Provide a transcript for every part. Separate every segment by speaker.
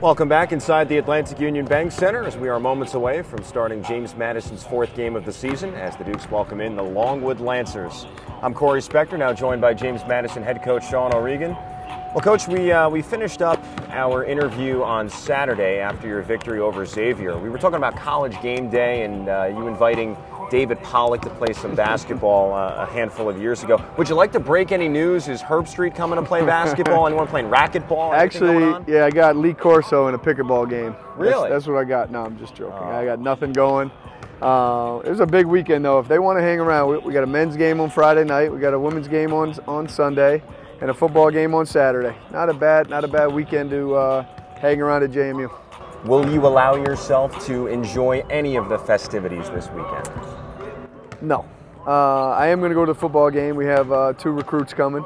Speaker 1: Welcome back inside the Atlantic Union Bank Center as we are moments away from starting James Madison's fourth game of the season as the Dukes welcome in the Longwood Lancers. I'm Corey Spector, now joined by James Madison head coach Sean O'Regan. Well, Coach, we, uh, we finished up our interview on Saturday after your victory over Xavier. We were talking about college game day and uh, you inviting David Pollack to play some basketball uh, a handful of years ago. Would you like to break any news? Is Herbstreit coming to play basketball? Anyone playing racquetball?
Speaker 2: Actually, yeah, I got Lee Corso in a pickleball game.
Speaker 1: Really?
Speaker 2: That's, that's what I got. No, I'm just joking. Oh. I got nothing going. Uh, it was a big weekend though. If they want to hang around, we, we, got a men's game on Friday night. We got a women's game on on Sunday, and a football game on Saturday. Not a bad, not a bad weekend to uh, hang around at JMU.
Speaker 1: Will you allow yourself to enjoy any of the festivities this weekend?
Speaker 2: No. Uh, I am going to go to the football game. We have uh, two recruits coming,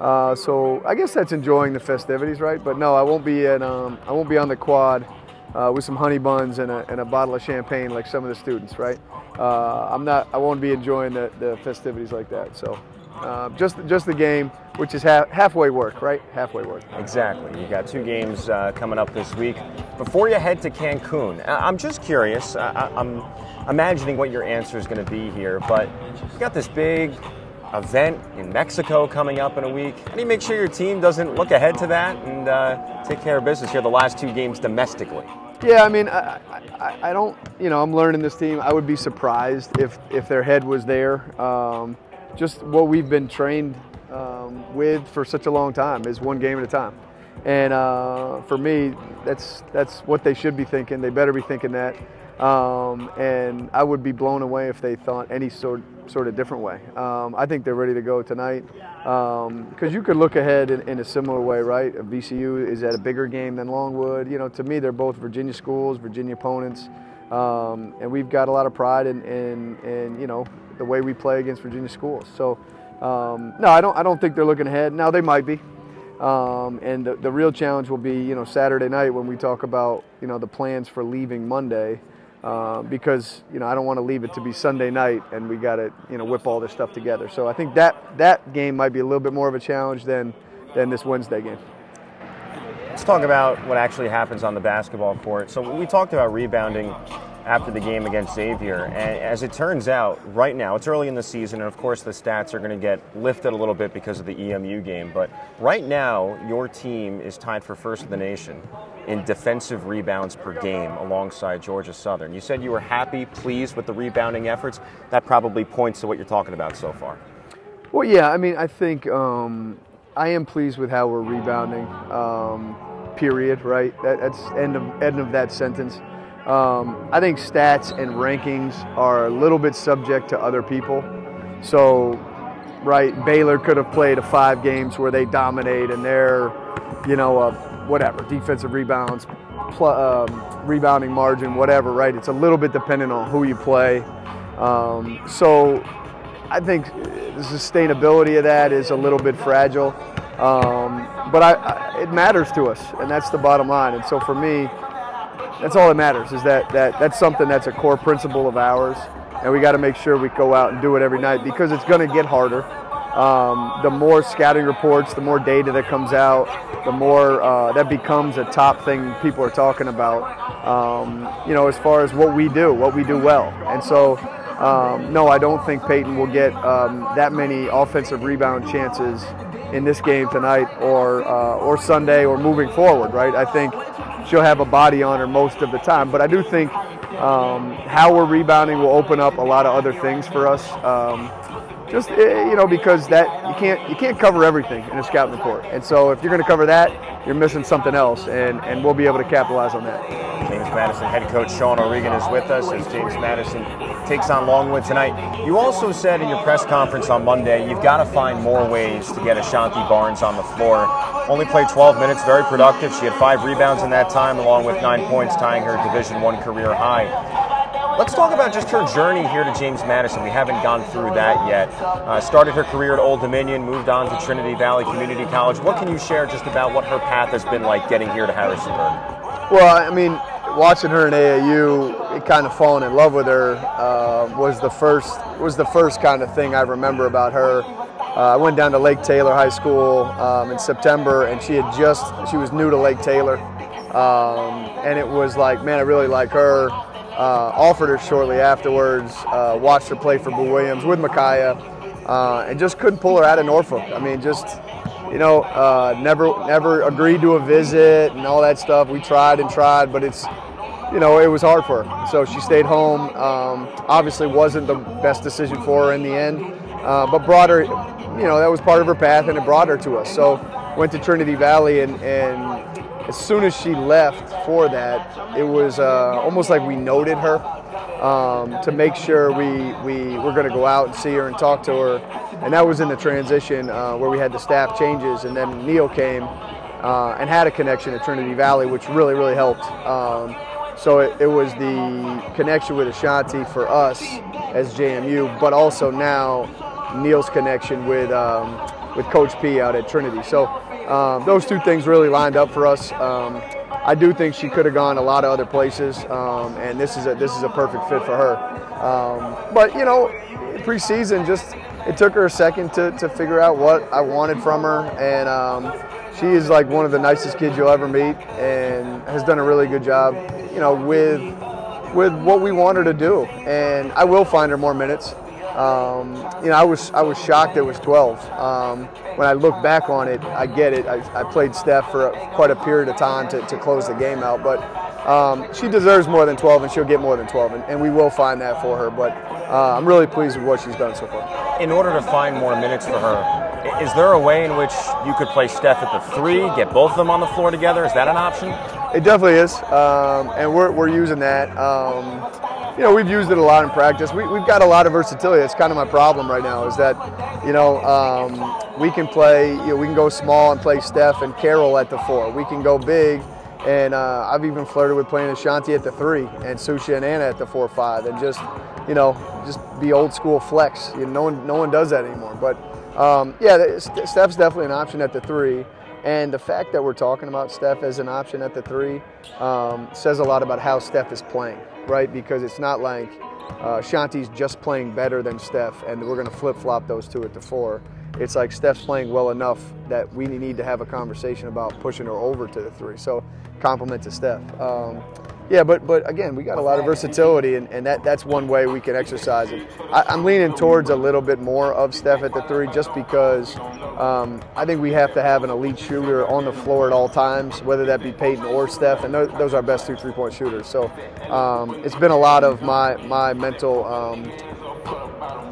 Speaker 2: uh, so I guess that's enjoying the festivities, right? But no, I won't be at um, I won't be on the quad uh, with some honey buns and a, and a, bottle of champagne like some of the students, right? Uh, I'm not. I won't be enjoying the, the festivities like that. So uh, just just the game, which is half, halfway work, right? Halfway work.
Speaker 1: Exactly. You got two games coming up this week. Before you head to Cancun, I'm just curious. I, I'm imagining what your answer is going to be here, but you got this big event in Mexico coming up in a week. How do you make sure your team doesn't look ahead to that and uh, take care of business here the last two games domestically?
Speaker 2: Yeah, I mean, I, I, I, don't, you know, I'm learning this team. I would be surprised if, if their head was there. Um, just what we've been trained um, with for such a long time is one game at a time. And uh, for me, that's, that's what they should be thinking. They better be thinking that. Um, and I would be blown away if they thought any sort sort of different way. Um, I think they're ready to go tonight because um, you could look ahead in, in, a similar way, right? VCU is at a bigger game than Longwood. You know, to me, they're both Virginia schools, Virginia opponents, um, and we've got a lot of pride in, in, in, you know the way we play against Virginia schools. So, um, no, I don't I don't think they're looking ahead. Now they might be. Um, and the, the real challenge will be, you know, Saturday night when we talk about, you know, the plans for leaving Monday. Uh, because you know I don't want to leave it to be Sunday night and we got to you know whip all this stuff together. So I think that that game might be a little bit more of a challenge than than this Wednesday game.
Speaker 1: Let's talk about what actually happens on the basketball court. So we talked about rebounding after the game against Xavier. And as it turns out, right now, it's early in the season, and of course the stats are going to get lifted a little bit because of the EMU game. But right now, your team is tied for first in the nation in defensive rebounds per game alongside Georgia Southern. You said you were happy, pleased with the rebounding efforts. That probably points to what you're talking about so far.
Speaker 2: Well, yeah, I mean, I think um, I am pleased with how we're rebounding. Um, period. Right. That, that's end of end of that sentence. Um, I think stats and rankings are a little bit subject to other people. So, right, Baylor could have played a five games where they dominate and they're, you know, whatever defensive rebounds, pl- um, rebounding margin, whatever. Right, it's a little bit dependent on who you play. Um, so, I think the sustainability of that is a little bit fragile. Um, but I, I, it matters to us, and that's the bottom line. And so for me, that's all that matters is that, that that's something that's a core principle of ours and we got to make sure we go out and do it every night because it's going to get harder um, the more scouting reports the more data that comes out the more uh, that becomes a top thing people are talking about um, you know as far as what we do what we do well and so um, no i don't think peyton will get um, that many offensive rebound chances in this game tonight or uh, or sunday or moving forward right i think she'll have a body on her most of the time. But I do think um, how we're rebounding will open up a lot of other things for us. Just eh, you know, because that you can't you can't cover everything in a scouting report, and so if you're going to cover that, you're missing something else, and and we'll be able to capitalize on that.
Speaker 1: James Madison head coach Sean O'Regan is with us as James Madison takes on Longwood tonight. You also said in your press conference on Monday you've got to find more ways to get Ashanti Barnes on the floor. Only played 12 minutes, very productive. She had five rebounds in that time, along with nine points, tying her Division One career high. Let's talk about just her journey here to James Madison. We haven't gone through that yet. Uh, started her career at Old Dominion, moved on to Trinity Valley Community College. What can you share just about what her path has been like getting here to Harrisonburg?
Speaker 2: Well, I mean, watching her in AAU, it kind of falling in love with her uh, was the first was the first kind of thing I remember about her. Uh, I went down to Lake Taylor High School um, in September, and she had just she was new to Lake Taylor, Um, and it was like, man, I really like her. Uh, offered her shortly afterwards. Uh, watched her play for Boo Williams with Micaiah, uh, and just couldn't pull her out of Norfolk. I mean, just you know, uh, never never agreed to a visit and all that stuff. We tried and tried, but it's you know it was hard for her. So she stayed home. Um, obviously, wasn't the best decision for her in the end, uh, but brought her. You know, that was part of her path, and it brought her to us. So went to Trinity Valley, and, and as soon as she left for that, it was uh, almost like we noted her um, to make sure we, we were going to go out and see her and talk to her. And that was in the transition uh, where we had the staff changes, and then Neil came uh, and had a connection at Trinity Valley, which really, really helped. Um, so it, it, was the connection with Ashanti for us as JMU, but also now Neil's connection with um, with Coach P out at Trinity. So um, those two things really lined up for us. Um, I do think she could have gone a lot of other places, um, and this is a this is a perfect fit for her. Um, but you know, preseason just it took her a second to, to figure out what I wanted from her, and um, she is like one of the nicest kids you'll ever meet, and has done a really good job, you know, with with what we want her to do. And I will find her more minutes. Um, you know, I was I was shocked it was 12. Um, when I look back on it, I get it. I, I played Steph for a, quite a period of time to, to close the game out, but um, she deserves more than 12, and she'll get more than 12, and, and we will find that for her. But uh, I'm really pleased with what she's done so far.
Speaker 1: In order to find more minutes for her, is there a way in which you could play Steph at the three, get both of them on the floor together? Is that an option?
Speaker 2: It definitely is, um, and we're, we're using that. You know, we've used it a lot in practice. We, have got a lot of versatility. It's kind of my problem right now is that, you know, um, we can play, you know, we can go small and play Steph and Carol at the four. We can go big, and uh, I've even flirted with playing Ashanti at the three and Susha and Anna at the four five, and just, you know, just be old school flex. You know, no one, no one does that anymore. But um, yeah, Steph's definitely an option at the three. And the fact that we're talking about Steph as an option at the three um, says a lot about how Steph is playing right? Because it's not like uh, Shanti's just playing better than Steph, and we're going to flip flop those two at the four. It's like Steph's playing well enough that we need to have a conversation about pushing her over to the three. So, compliment to Steph. Um, yeah, but but again, we got a lot of versatility, and, and that, that's one way we can exercise it. I, am leaning towards a little bit more of Steph at the three, just because um, I think we have to have an elite shooter on the floor at all times, whether that be Peyton or Steph, and those, are our best two three-point shooters. So um, it's been a lot of my my mental um,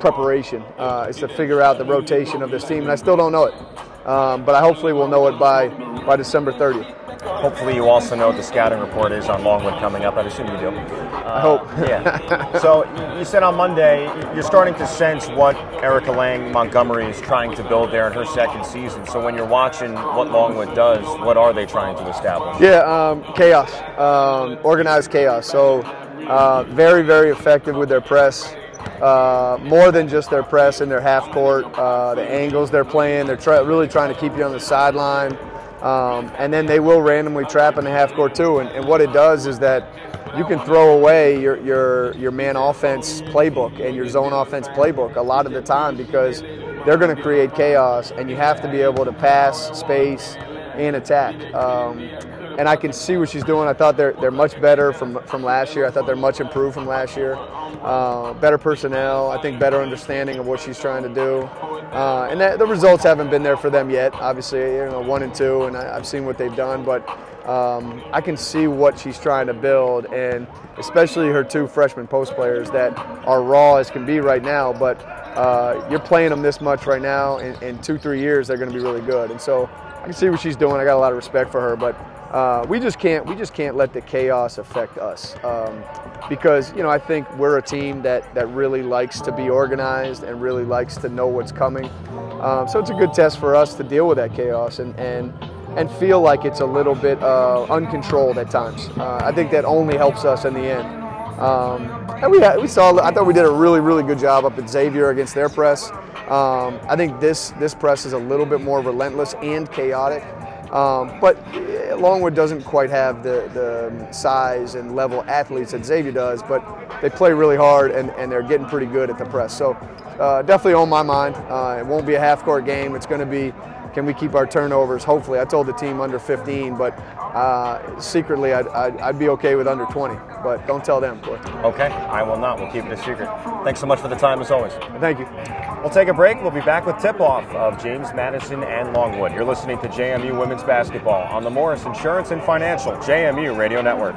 Speaker 2: preparation uh, is to figure out the rotation of this team, and I still don't know it, um, but I hopefully will know it by by December 30th.
Speaker 1: Hopefully, you also know what the scouting report is on Longwood coming up. I'd assume you do.
Speaker 2: Uh, I hope.
Speaker 1: yeah. So you said on Monday you're starting to sense what Erica Lang Montgomery is trying to build there in her second season. So when you're watching what Longwood does, what are they trying to establish?
Speaker 2: Yeah, um, chaos, um, organized chaos. So uh, very, very effective with their press. Uh, more than just their press in their half court, uh, the angles they're playing. They're try- really trying to keep you on the sideline. Um, and then they will randomly trap in the half court too. And, and, what it does is that you can throw away your, your, your man offense playbook and your zone offense playbook a lot of the time because they're going to create chaos and you have to be able to pass, space, and attack. Um, and I can see what she's doing. I thought they're, they're much better from, from last year. I thought they're much improved from last year. Uh, better personnel, I think better understanding of what she's trying to do. Uh, and that, the results haven't been there for them yet. Obviously, you know, one and two, and I, have seen what they've done, but um, I can see what she's trying to build, and especially her two freshman post players that are raw as can be right now. But uh, you're playing them this much right now, in, in two, three years, they're going to be really good. And so I can see what she's doing. I got a lot of respect for her, but uh, we just can't we just can't let the chaos affect us um, because you know I think we're a team that that really likes to be organized and really likes to know what's coming. Um, so it's a good test for us to deal with that chaos and and and feel like it's a little bit uh, uncontrolled at times. Uh, I think that only helps us in the end. Um, and we we saw I thought we did a really really good job up at Xavier against their press. Um, I think this this press is a little bit more relentless and chaotic. Um, but Longwood doesn't quite have the, the size and level athletes that Xavier does, but they play really hard and, and they're getting pretty good at the press. So uh, definitely on my mind. Uh, it won't be a half court game. It's going to be can we keep our turnovers? Hopefully, I told the team under 15, but uh, secretly, I'd, I'd, I'd, be okay with under 20, but don't tell them, Corey.
Speaker 1: Okay, I will not. We'll keep it a secret. Thanks so much for the time, as always.
Speaker 2: Thank you.
Speaker 1: We'll take a break. We'll be back with tip off of James Madison and Longwood. You're listening to JMU Women's Basketball on the Morris Insurance and Financial JMU Radio Network.